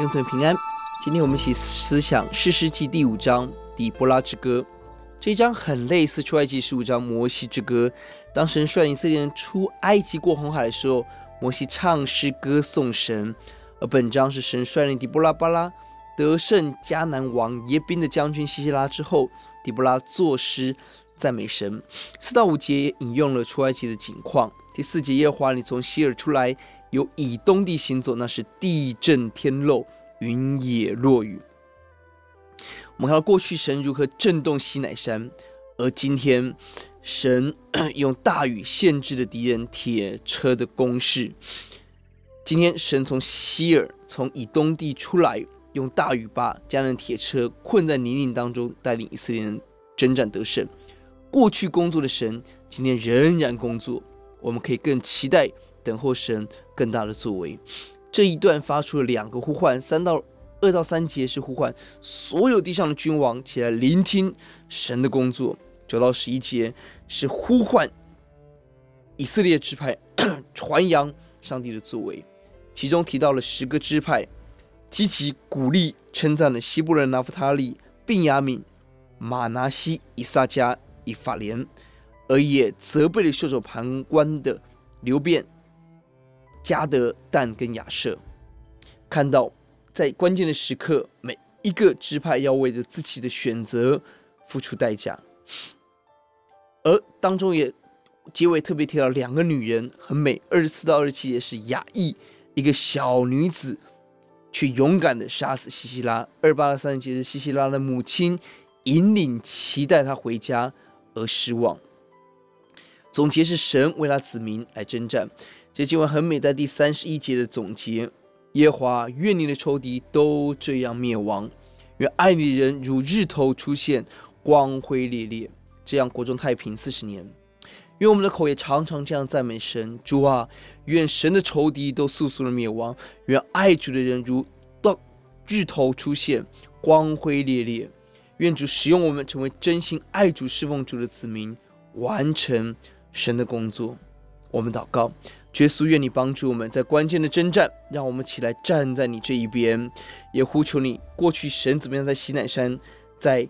愿存平安。今天我们一起思想士师记第五章底波拉之歌。这一章很类似出埃及十五章摩西之歌。当神率领以色列人出埃及过红海的时候，摩西唱诗歌颂神。而本章是神率领底波拉巴拉得胜迦南王耶宾的将军西西拉之后，底波拉作诗赞美神。四到五节引用了出埃及的景况。第四节，耶和华你从西尔出来。由以东地行走，那是地震天漏，云也落雨。我们看到过去神如何震动西乃山，而今天神 用大雨限制了敌人铁车的攻势。今天神从西尔，从以东地出来，用大雨把迦南铁车困在泥泞当中，带领以色列人征战得胜。过去工作的神，今天仍然工作，我们可以更期待。等候神更大的作为，这一段发出了两个呼唤：三到二到三节是呼唤所有地上的君王起来聆听神的工作；九到十一节是呼唤以色列支派 传扬上帝的作为。其中提到了十个支派，积极鼓励称赞了西布伦、拿弗他利、并雅敏、马拿西、以萨迦、以法莲，而也责备了袖手旁观的流便。迦得、但跟亚瑟，看到在关键的时刻，每一个支派要为着自己的选择付出代价。而当中也结尾特别提到两个女人很美，二十四到二十七节是雅意，一个小女子，却勇敢的杀死西西拉。二八到三十节是西西拉的母亲引领期待她回家而失望。总结是神为他子民来征战。这经文很美，在第三十一节的总结：耶和华愿你的仇敌都这样灭亡，愿爱你的人如日头出现，光辉烈烈，这样国中太平四十年。愿我们的口也常常这样赞美神：主啊，愿神的仇敌都速速的灭亡，愿爱主的人如到日头出现，光辉烈烈。愿主使用我们，成为真心爱主、侍奉主的子民，完成神的工作。我们祷告。耶稣，愿你帮助我们在关键的征战，让我们起来站在你这一边，也呼求你。过去神怎么样在西乃山，在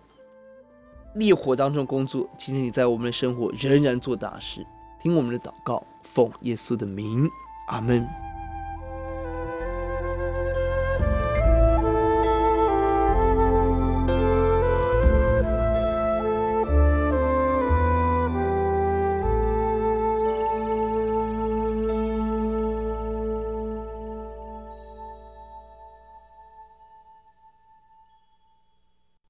烈火当中工作，今天你在我们的生活仍然做大事。听我们的祷告，奉耶稣的名，阿门。